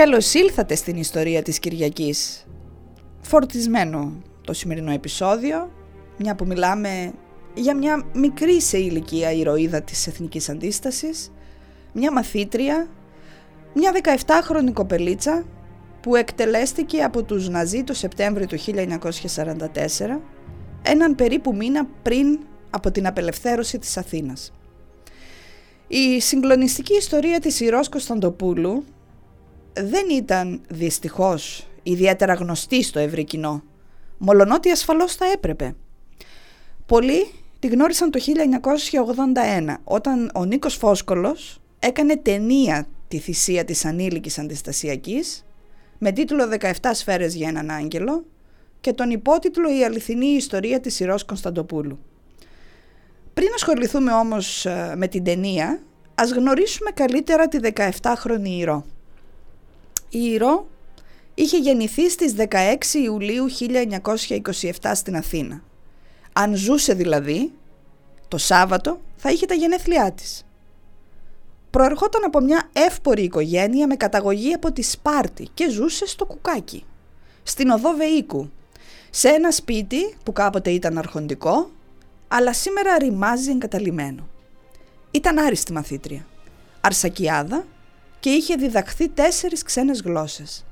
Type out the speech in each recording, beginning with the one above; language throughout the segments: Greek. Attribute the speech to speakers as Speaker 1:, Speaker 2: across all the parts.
Speaker 1: Καλώς ήλθατε στην ιστορία της Κυριακής. Φορτισμένο το σημερινό επεισόδιο, μια που μιλάμε για μια μικρή σε ηλικία ηρωίδα της Εθνικής Αντίστασης, μια μαθήτρια, μια 17χρονη κοπελίτσα που εκτελέστηκε από τους Ναζί το Σεπτέμβριο του 1944, έναν περίπου μήνα πριν από την απελευθέρωση της Αθήνας. Η συγκλονιστική ιστορία της Ηρώς Κωνσταντοπούλου δεν ήταν δυστυχώς ιδιαίτερα γνωστή στο ευρύ κοινό, μολονότι ασφαλώς θα έπρεπε. Πολλοί τη γνώρισαν το 1981, όταν ο Νίκος Φόσκολος έκανε ταινία τη θυσία της ανήλικης αντιστασιακής με τίτλο «17 σφαίρες για έναν άγγελο» και τον υπότιτλο «Η αληθινή ιστορία της Ηρώς Κωνσταντοπούλου». Πριν ασχοληθούμε όμως ε, με την ταινία, ας γνωρίσουμε καλύτερα τη 17χρονη Ηρώ. Η Ηρώ είχε γεννηθεί στις 16 Ιουλίου 1927 στην Αθήνα. Αν ζούσε δηλαδή, το Σάββατο θα είχε τα γενέθλιά της. Προερχόταν από μια εύπορη οικογένεια με καταγωγή από τη Σπάρτη και ζούσε στο Κουκάκι, στην οδό Βεΐκου, σε ένα σπίτι που κάποτε ήταν αρχοντικό, αλλά σήμερα ρημάζει εγκαταλειμμένο. Ήταν άριστη μαθήτρια, αρσακιάδα και είχε διδαχθεί τέσσερις ξένες γλώσσες.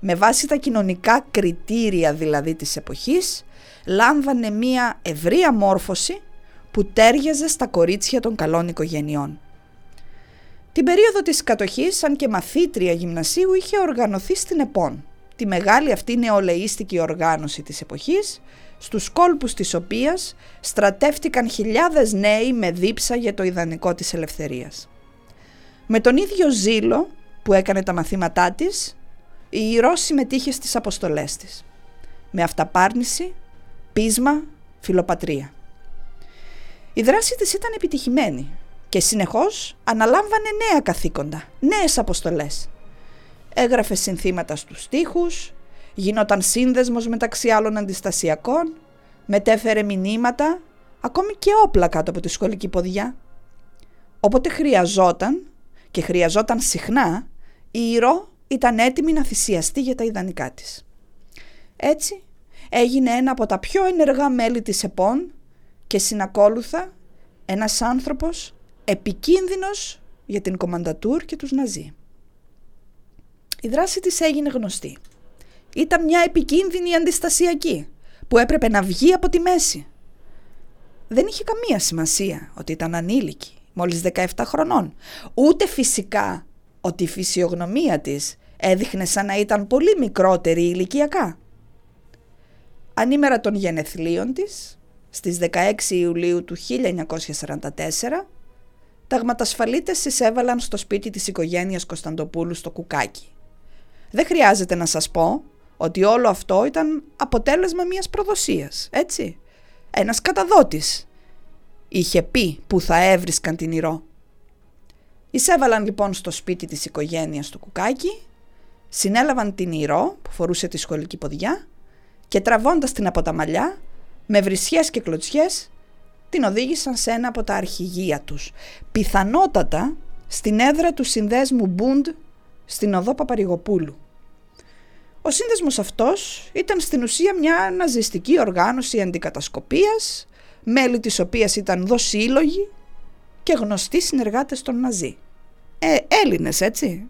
Speaker 1: Με βάση τα κοινωνικά κριτήρια δηλαδή της εποχής, λάμβανε μία ευρία μόρφωση που τέριαζε στα κορίτσια των καλών οικογενειών. Την περίοδο της κατοχής, σαν και μαθήτρια γυμνασίου, είχε οργανωθεί στην ΕΠΟΝ, τη μεγάλη αυτή νεολαίστικη οργάνωση της εποχής, στους κόλπους της οποίας στρατεύτηκαν χιλιάδες νέοι με δίψα για το ιδανικό της ελευθερίας. Με τον ίδιο ζήλο που έκανε τα μαθήματά της, η Ηρώ συμμετείχε στις αποστολές της. Με αυταπάρνηση, πείσμα, φιλοπατρία. Η δράση της ήταν επιτυχημένη και συνεχώς αναλάμβανε νέα καθήκοντα, νέες αποστολές. Έγραφε συνθήματα στους στίχους, γινόταν σύνδεσμος μεταξύ άλλων αντιστασιακών, μετέφερε μηνύματα, ακόμη και όπλα κάτω από τη σχολική ποδιά. Όποτε χρειαζόταν, και χρειαζόταν συχνά, η Ηρώ ήταν έτοιμη να θυσιαστεί για τα ιδανικά της. Έτσι έγινε ένα από τα πιο ενεργά μέλη της ΕΠΟΝ και συνακόλουθα ένας άνθρωπος επικίνδυνος για την Κομαντατούρ και τους Ναζί. Η δράση της έγινε γνωστή. Ήταν μια επικίνδυνη αντιστασιακή που έπρεπε να βγει από τη μέση. Δεν είχε καμία σημασία ότι ήταν ανήλικη μόλις 17 χρονών. Ούτε φυσικά ότι η φυσιογνωμία της έδειχνε σαν να ήταν πολύ μικρότερη ηλικιακά. Ανήμερα των γενεθλίων της, στις 16 Ιουλίου του 1944, ταγματασφαλίτες εισέβαλαν στο σπίτι της οικογένειας Κωνσταντοπούλου στο Κουκάκι. Δεν χρειάζεται να σας πω ότι όλο αυτό ήταν αποτέλεσμα μιας προδοσίας, έτσι. Ένας καταδότης είχε πει που θα έβρισκαν την Ηρώ. Εισέβαλαν λοιπόν στο σπίτι της οικογένειας του Κουκάκι, συνέλαβαν την Ηρώ που φορούσε τη σχολική ποδιά και τραβώντας την από τα μαλλιά, με βρισιές και κλωτσιές, την οδήγησαν σε ένα από τα αρχηγεία τους. Πιθανότατα στην έδρα του συνδέσμου Μπούντ στην οδό Παπαρηγοπούλου. Ο σύνδεσμος αυτός ήταν στην ουσία μια ναζιστική οργάνωση αντικατασκοπίας μέλη της οποίας ήταν δοσύλλογοι και γνωστοί συνεργάτες των Ναζί. Ε, Έλληνες έτσι.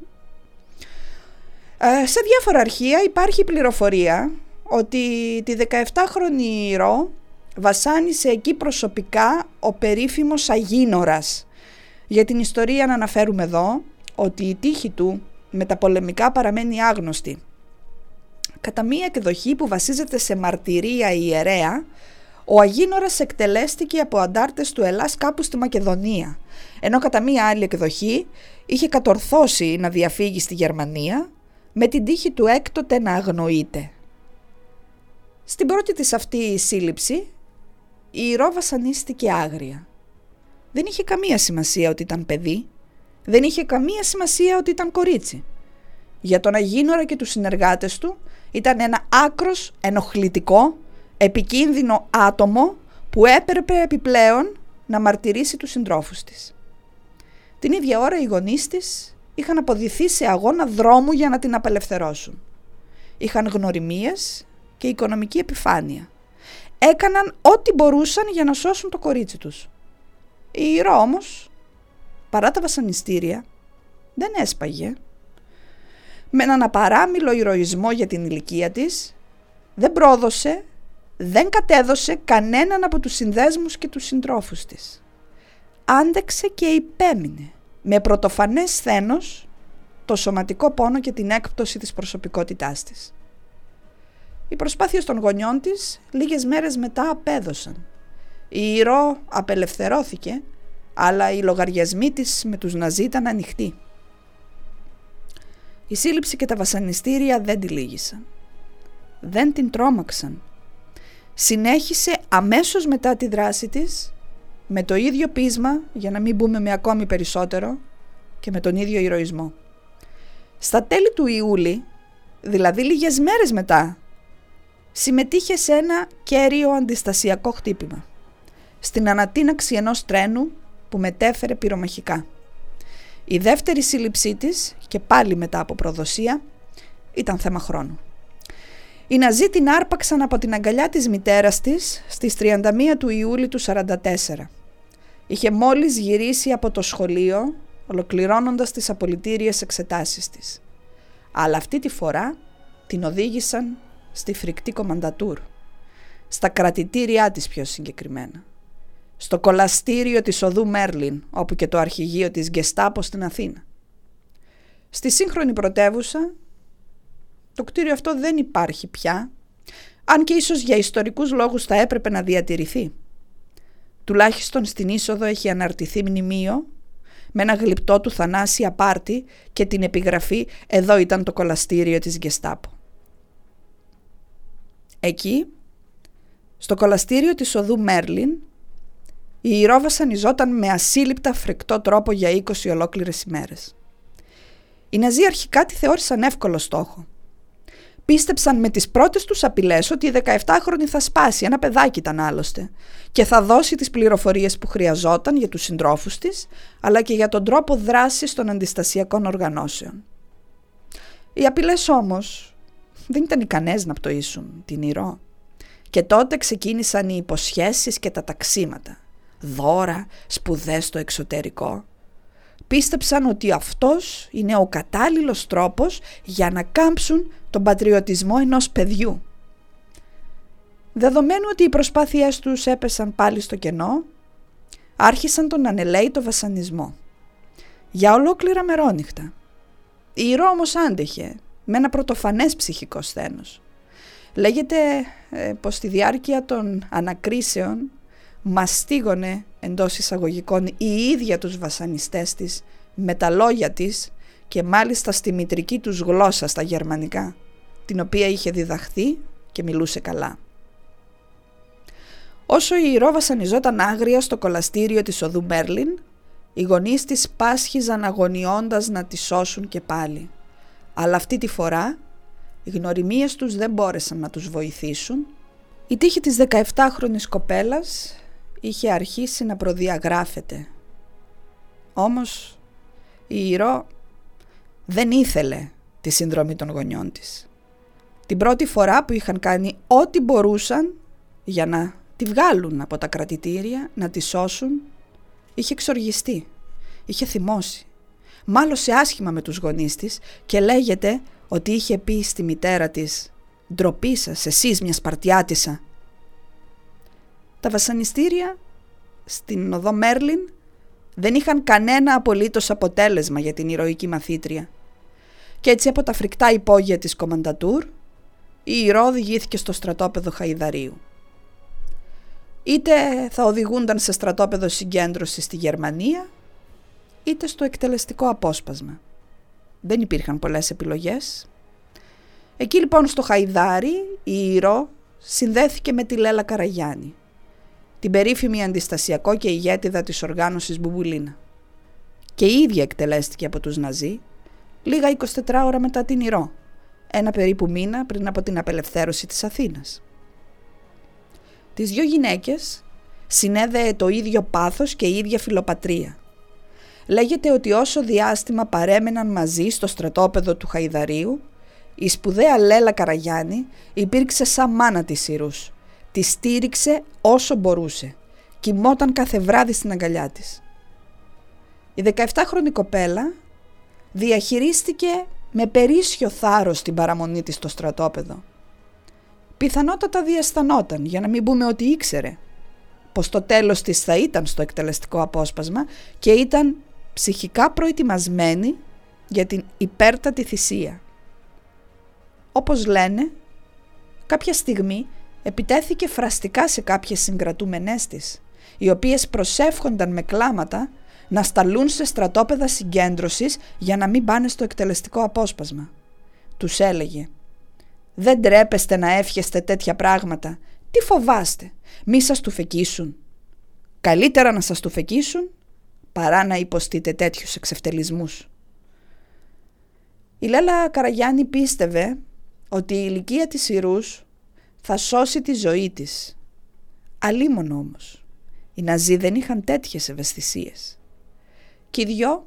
Speaker 1: Ε, σε διάφορα αρχεία υπάρχει πληροφορία ότι τη 17χρονη Ρο βασάνισε εκεί προσωπικά ο περίφημος Αγίνορας. Για την ιστορία να αναφέρουμε εδώ ότι η τύχη του με τα πολεμικά παραμένει άγνωστη. Κατά μία εκδοχή που βασίζεται σε μαρτυρία ιερέα, ο Αγίνορας εκτελέστηκε από αντάρτες του Ελλάς κάπου στη Μακεδονία, ενώ κατά μία άλλη εκδοχή είχε κατορθώσει να διαφύγει στη Γερμανία με την τύχη του έκτοτε να αγνοείται. Στην πρώτη της αυτή σύλληψη η Ηρώ βασανίστηκε άγρια. Δεν είχε καμία σημασία ότι ήταν παιδί, δεν είχε καμία σημασία ότι ήταν κορίτσι. Για τον Αγίνορα και τους συνεργάτες του ήταν ένα άκρος ενοχλητικό επικίνδυνο άτομο που έπρεπε επιπλέον να μαρτυρήσει τους συντρόφους της. Την ίδια ώρα οι γονείς της είχαν αποδηθεί σε αγώνα δρόμου για να την απελευθερώσουν. Είχαν γνωριμίες και οικονομική επιφάνεια. Έκαναν ό,τι μπορούσαν για να σώσουν το κορίτσι τους. Η Ηρώ όμως, παρά τα βασανιστήρια, δεν έσπαγε. Με έναν απαράμιλο ηρωισμό για την ηλικία της, δεν πρόδωσε, δεν κατέδωσε κανέναν από τους συνδέσμους και τους συντρόφους της. Άντεξε και υπέμεινε με πρωτοφανές σθένος το σωματικό πόνο και την έκπτωση της προσωπικότητάς της. Οι προσπάθειες των γονιών της λίγες μέρες μετά απέδωσαν. Η Ηρώ απελευθερώθηκε, αλλά οι λογαριασμοί της με τους Ναζί ήταν ανοιχτοί. Η σύλληψη και τα βασανιστήρια δεν τη λύγησαν. Δεν την τρόμαξαν. Συνέχισε αμέσως μετά τη δράση της με το ίδιο πείσμα, για να μην μπούμε με ακόμη περισσότερο, και με τον ίδιο ηρωισμό. Στα τέλη του Ιούλη, δηλαδή λίγες μέρες μετά, συμμετείχε σε ένα κέριο αντιστασιακό χτύπημα, στην ανατείναξη ενός τρένου που μετέφερε πυρομαχικά. Η δεύτερη σύλληψή της, και πάλι μετά από προδοσία, ήταν θέμα χρόνου. Οι Ναζί την άρπαξαν από την αγκαλιά της μητέρας της στις 31 του Ιούλη του 1944. Είχε μόλις γυρίσει από το σχολείο, ολοκληρώνοντας τις απολυτήριες εξετάσεις της. Αλλά αυτή τη φορά την οδήγησαν στη φρικτή κομμαντατούρ, στα κρατητήριά της πιο συγκεκριμένα, στο κολαστήριο της οδού Μέρλιν, όπου και το αρχηγείο της Γκεστάπο στην Αθήνα. Στη σύγχρονη πρωτεύουσα, το κτίριο αυτό δεν υπάρχει πια, αν και ίσως για ιστορικούς λόγους θα έπρεπε να διατηρηθεί. Τουλάχιστον στην είσοδο έχει αναρτηθεί μνημείο με ένα γλυπτό του Θανάση Απάρτη και την επιγραφή «Εδώ ήταν το κολαστήριο της Γκεστάπο». Εκεί, στο κολαστήριο της οδού Μέρλιν, η Ηρώ βασανιζόταν με ασύλληπτα φρικτό τρόπο για 20 ολόκληρες ημέρες. Οι Ναζί αρχικά τη θεώρησαν εύκολο στόχο. Πίστεψαν με τις πρώτες τους απειλές ότι η 17χρονη θα σπάσει, ένα παιδάκι ήταν άλλωστε, και θα δώσει τις πληροφορίες που χρειαζόταν για τους συντρόφους της, αλλά και για τον τρόπο δράσης των αντιστασιακών οργανώσεων. Οι απειλές όμως δεν ήταν ικανές να πτωίσουν την Ηρώ. Και τότε ξεκίνησαν οι υποσχέσεις και τα ταξίματα. Δώρα, σπουδές στο εξωτερικό. Πίστεψαν ότι αυτός είναι ο κατάλληλος τρόπος για να κάμψουν τον πατριωτισμό ενός παιδιού. Δεδομένου ότι οι προσπάθειές τους έπεσαν πάλι στο κενό, άρχισαν τον ανελαίητο βασανισμό. Για ολόκληρα μερόνυχτα. Η Ηρώ όμως άντεχε με ένα πρωτοφανές ψυχικό σθένος. Λέγεται ε, πως στη διάρκεια των ανακρίσεων μαστίγωνε εντός εισαγωγικών η ίδια τους βασανιστές της με τα λόγια της και μάλιστα στη μητρική τους γλώσσα στα γερμανικά, την οποία είχε διδαχθεί και μιλούσε καλά. Όσο η Ηρώ βασανιζόταν άγρια στο κολαστήριο της οδού Μέρλιν, οι γονείς της πάσχιζαν αγωνιώντας να τη σώσουν και πάλι. Αλλά αυτή τη φορά οι γνωριμίες τους δεν μπόρεσαν να τους βοηθήσουν. Η τύχη της 17χρονης κοπέλας είχε αρχίσει να προδιαγράφεται. Όμως η Ηρώ δεν ήθελε τη συνδρομή των γονιών της. Την πρώτη φορά που είχαν κάνει ό,τι μπορούσαν για να τη βγάλουν από τα κρατητήρια, να τη σώσουν, είχε εξοργιστεί, είχε θυμώσει. Μάλωσε άσχημα με τους γονείς της και λέγεται ότι είχε πει στη μητέρα της «Ντροπή σας, εσείς μια Σπαρτιάτισσα». Τα βασανιστήρια στην οδό Μέρλιν δεν είχαν κανένα απολύτως αποτέλεσμα για την ηρωική μαθήτρια. Και έτσι από τα φρικτά υπόγεια της Κομαντατούρ, η Ηρώ οδηγήθηκε στο στρατόπεδο Χαϊδαρίου. Είτε θα οδηγούνταν σε στρατόπεδο συγκέντρωση στη Γερμανία, είτε στο εκτελεστικό απόσπασμα. Δεν υπήρχαν πολλές επιλογές. Εκεί λοιπόν στο Χαϊδάρι η Ηρώ συνδέθηκε με τη Λέλα Καραγιάννη την περίφημη αντιστασιακό και ηγέτιδα της οργάνωσης Μπουμπουλίνα. Και η ίδια εκτελέστηκε από τους Ναζί λίγα 24 ώρα μετά την Ηρώ, ένα περίπου μήνα πριν από την απελευθέρωση της Αθήνας. Τις δυο γυναίκες συνέδεε το ίδιο πάθος και η ίδια φιλοπατρία. λέγεται ότι όσο διάστημα παρέμεναν μαζί στο στρατόπεδο του Χαϊδαρίου, η σπουδαία Λέλα Καραγιάννη υπήρξε σαν μάνα της Συρούς. Τη στήριξε όσο μπορούσε. Κοιμόταν κάθε βράδυ στην αγκαλιά της. Η 17χρονη κοπέλα διαχειρίστηκε με περίσσιο θάρρος την παραμονή της στο στρατόπεδο. Πιθανότατα διαισθανόταν, για να μην πούμε ότι ήξερε, πως το τέλος της θα ήταν στο εκτελεστικό απόσπασμα και ήταν ψυχικά προετοιμασμένη για την υπέρτατη θυσία. Όπως λένε, κάποια στιγμή επιτέθηκε φραστικά σε κάποιες συγκρατούμενές της, οι οποίες προσεύχονταν με κλάματα να σταλούν σε στρατόπεδα συγκέντρωσης για να μην πάνε στο εκτελεστικό απόσπασμα. Τους έλεγε «Δεν τρέπεστε να εύχεστε τέτοια πράγματα. Τι φοβάστε, μη σας του φεκίσουν. Καλύτερα να σας του φεκίσουν παρά να υποστείτε τέτοιους εξευτελισμούς». Η Λέλα Καραγιάννη πίστευε ότι η ηλικία της Ιρούς θα σώσει τη ζωή της. Αλίμον όμως. Οι Ναζί δεν είχαν τέτοιες ευαισθησίες και οι δυο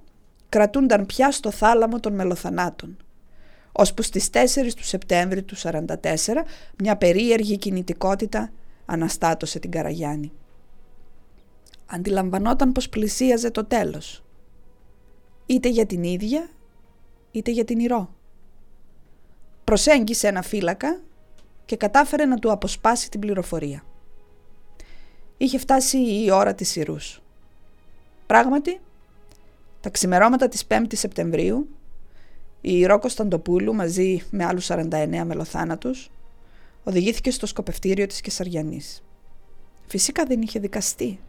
Speaker 1: κρατούνταν πια στο θάλαμο των μελοθανάτων. Ώσπου στις 4 του Σεπτέμβρη του 1944 μια περίεργη κινητικότητα αναστάτωσε την Καραγιάννη. Αντιλαμβανόταν πως πλησίαζε το τέλος. Είτε για την ίδια, είτε για την Ηρώ. Προσέγγισε ένα φύλακα και κατάφερε να του αποσπάσει την πληροφορία. Είχε φτάσει η ώρα της Ιρούς. Πράγματι, τα ξημερώματα της 5ης Σεπτεμβρίου, η Ρο Κωνσταντοπούλου μαζί με άλλους 49 μελοθάνατους οδηγήθηκε στο σκοπευτήριο της Κεσαριανής. Φυσικά δεν είχε δικαστεί.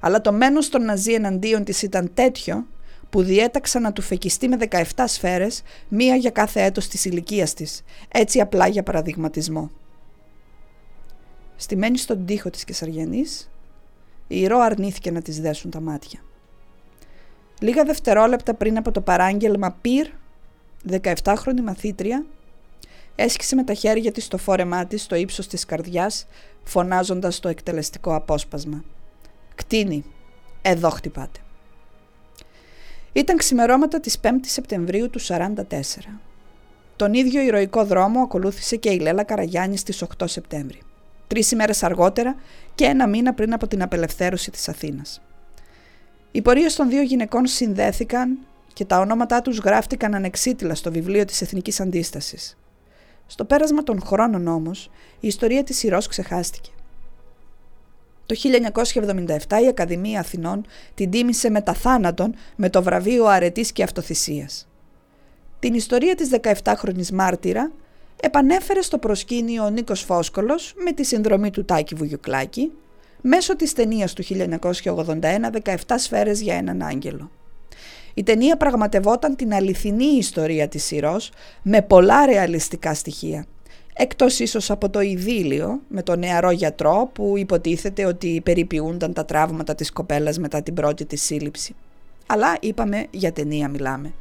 Speaker 1: Αλλά το μένος των Ναζί εναντίον της ήταν τέτοιο που διέταξαν να του φεκιστεί με 17 σφαίρες, μία για κάθε έτος της ηλικίας της, έτσι απλά για παραδειγματισμό. Στημένη στον τοίχο της Κεσαριανής, η Ρο αρνήθηκε να της δέσουν τα μάτια. Λίγα δευτερόλεπτα πριν από το παράγγελμα πυρ, 17χρονη μαθήτρια, έσκησε με τα χέρια της το φόρεμά της στο ύψος της καρδιάς, φωνάζοντας το εκτελεστικό απόσπασμα. «Κτίνη, εδώ χτυπάτε». Ήταν ξημερώματα της 5ης Σεπτεμβρίου του 1944. Τον ίδιο ηρωικό δρόμο ακολούθησε και η Λέλα Καραγιάννης στις 8 Σεπτέμβρη. Τρεις ημέρες αργότερα και ένα μήνα πριν από την απελευθέρωση της Αθήνας. Οι πορείες των δύο γυναικών συνδέθηκαν και τα ονόματά τους γράφτηκαν ανεξίτηλα στο βιβλίο της Εθνικής Αντίστασης. Στο πέρασμα των χρόνων όμως, η ιστορία της Ιρός ξεχάστηκε. Το 1977 η Ακαδημία Αθηνών την τίμησε με τα θάνατον με το βραβείο αρετής και αυτοθυσίας. Την ιστορία της 17χρονης μάρτυρα επανέφερε στο προσκήνιο ο Νίκος Φόσκολος με τη συνδρομή του Τάκη Βουγιουκλάκη μέσω της ταινίας του 1981 «17 σφαίρες για έναν άγγελο». Η ταινία πραγματευόταν την αληθινή ιστορία της Συρός με πολλά ρεαλιστικά στοιχεία. Εκτός ίσως από το ειδήλιο με τον νεαρό γιατρό που υποτίθεται ότι περιποιούνταν τα τραύματα της κοπέλας μετά την πρώτη της σύλληψη. Αλλά είπαμε για ταινία μιλάμε.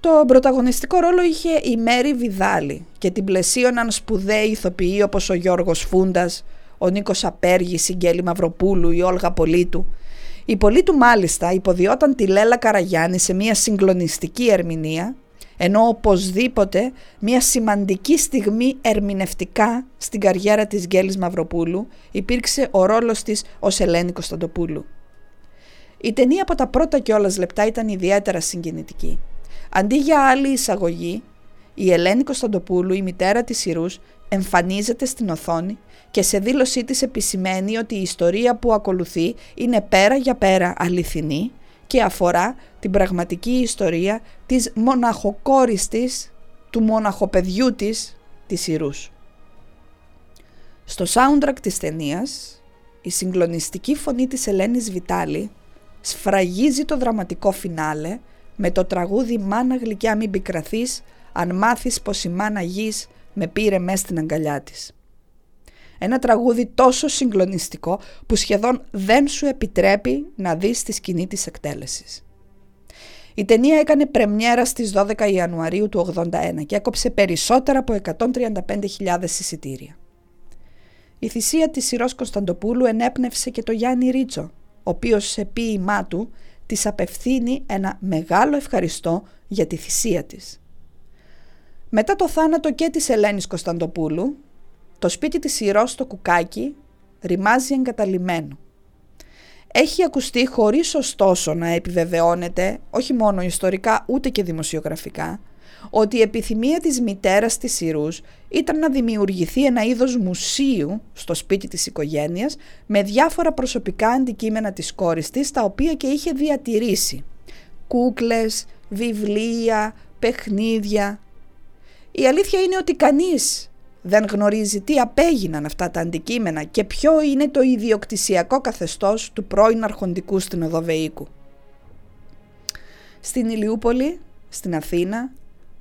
Speaker 1: Το πρωταγωνιστικό ρόλο είχε η Μέρη Βιδάλη και την πλαισίωναν σπουδαίοι ηθοποιοί όπως ο Γιώργος Φούντας, ο Νίκος Απέργης, η Γκέλη Μαυροπούλου, η Όλγα Πολίτου. Η Πολίτου μάλιστα υποδιόταν τη Λέλα Καραγιάννη σε μια συγκλονιστική ερμηνεία, ενώ οπωσδήποτε μια σημαντική στιγμή ερμηνευτικά στην καριέρα της Γκέλης Μαυροπούλου υπήρξε ο ρόλος της ως Ελένη Κωνσταντοπούλου. Η ταινία από τα πρώτα κιόλας λεπτά ήταν ιδιαίτερα συγκινητική. Αντί για άλλη εισαγωγή, η Ελένη Κωνσταντοπούλου, η μητέρα της Ιρούς, εμφανίζεται στην οθόνη και σε δήλωσή της επισημαίνει ότι η ιστορία που ακολουθεί είναι πέρα για πέρα αληθινή και αφορά την πραγματική ιστορία της μοναχοκόρης της, του μοναχοπαιδιού της, της Ιρούς. Στο soundtrack της ταινίας, η συγκλονιστική φωνή της Ελένης Βιτάλη σφραγίζει το δραματικό φινάλε με το τραγούδι «Μάνα γλυκιά μην πικραθείς, αν μάθεις πως η μάνα γης με πήρε μέσα στην αγκαλιά της». Ένα τραγούδι τόσο συγκλονιστικό που σχεδόν δεν σου επιτρέπει να δεις τη σκηνή της εκτέλεσης. Η ταινία έκανε πρεμιέρα στις 12 Ιανουαρίου του 81 και έκοψε περισσότερα από 135.000 εισιτήρια. Η θυσία της Συρός Κωνσταντοπούλου ενέπνευσε και το Γιάννη Ρίτσο, ο οποίος σε ποίημά του της απευθύνει ένα μεγάλο ευχαριστώ για τη θυσία της. Μετά το θάνατο και της Ελένης Κωνσταντοπούλου, το σπίτι της Ηρώς στο Κουκάκι ρημάζει εγκαταλειμμένο. Έχει ακουστεί χωρίς ωστόσο να επιβεβαιώνεται, όχι μόνο ιστορικά ούτε και δημοσιογραφικά, ότι η επιθυμία της μητέρας της Ιρούς ήταν να δημιουργηθεί ένα είδος μουσείου στο σπίτι της οικογένειας με διάφορα προσωπικά αντικείμενα της κόρης της τα οποία και είχε διατηρήσει. Κούκλες, βιβλία, παιχνίδια. Η αλήθεια είναι ότι κανείς δεν γνωρίζει τι απέγιναν αυτά τα αντικείμενα και ποιο είναι το ιδιοκτησιακό καθεστώς του πρώην αρχοντικού στην Οδοβεΐκου. Στην Ηλιούπολη, στην Αθήνα,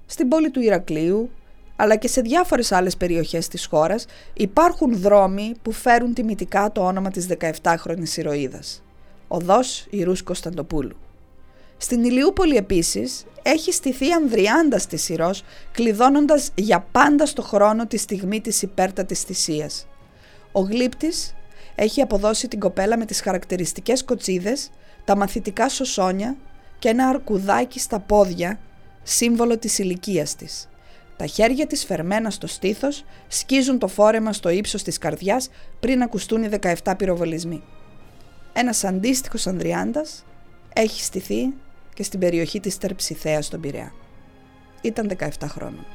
Speaker 1: στην πόλη του Ηρακλείου, αλλά και σε διάφορες άλλες περιοχές της χώρας υπάρχουν δρόμοι που φέρουν τιμητικά το όνομα της 17χρονης ηρωίδας. Οδός Ιρούς Κωνσταντοπούλου. Στην Ηλιούπολη επίσης έχει στηθεί Ανδριάντας της Ηρός, κλειδώνοντας για πάντα στο χρόνο τη στιγμή της υπέρτατης θυσίας. Ο γλύπτης έχει αποδώσει την κοπέλα με τις χαρακτηριστικές κοτσίδες, τα μαθητικά σωσόνια και ένα αρκουδάκι στα πόδια, σύμβολο της ηλικίας της. Τα χέρια της φερμένα στο στήθος σκίζουν το φόρεμα στο ύψος της καρδιάς πριν ακουστούν οι 17 πυροβολισμοί. Ένας αντίστοιχος Ανδριάντας έχει στηθεί και στην περιοχή της Τερψιθέας στον Πειραιά. Ήταν 17 χρόνων.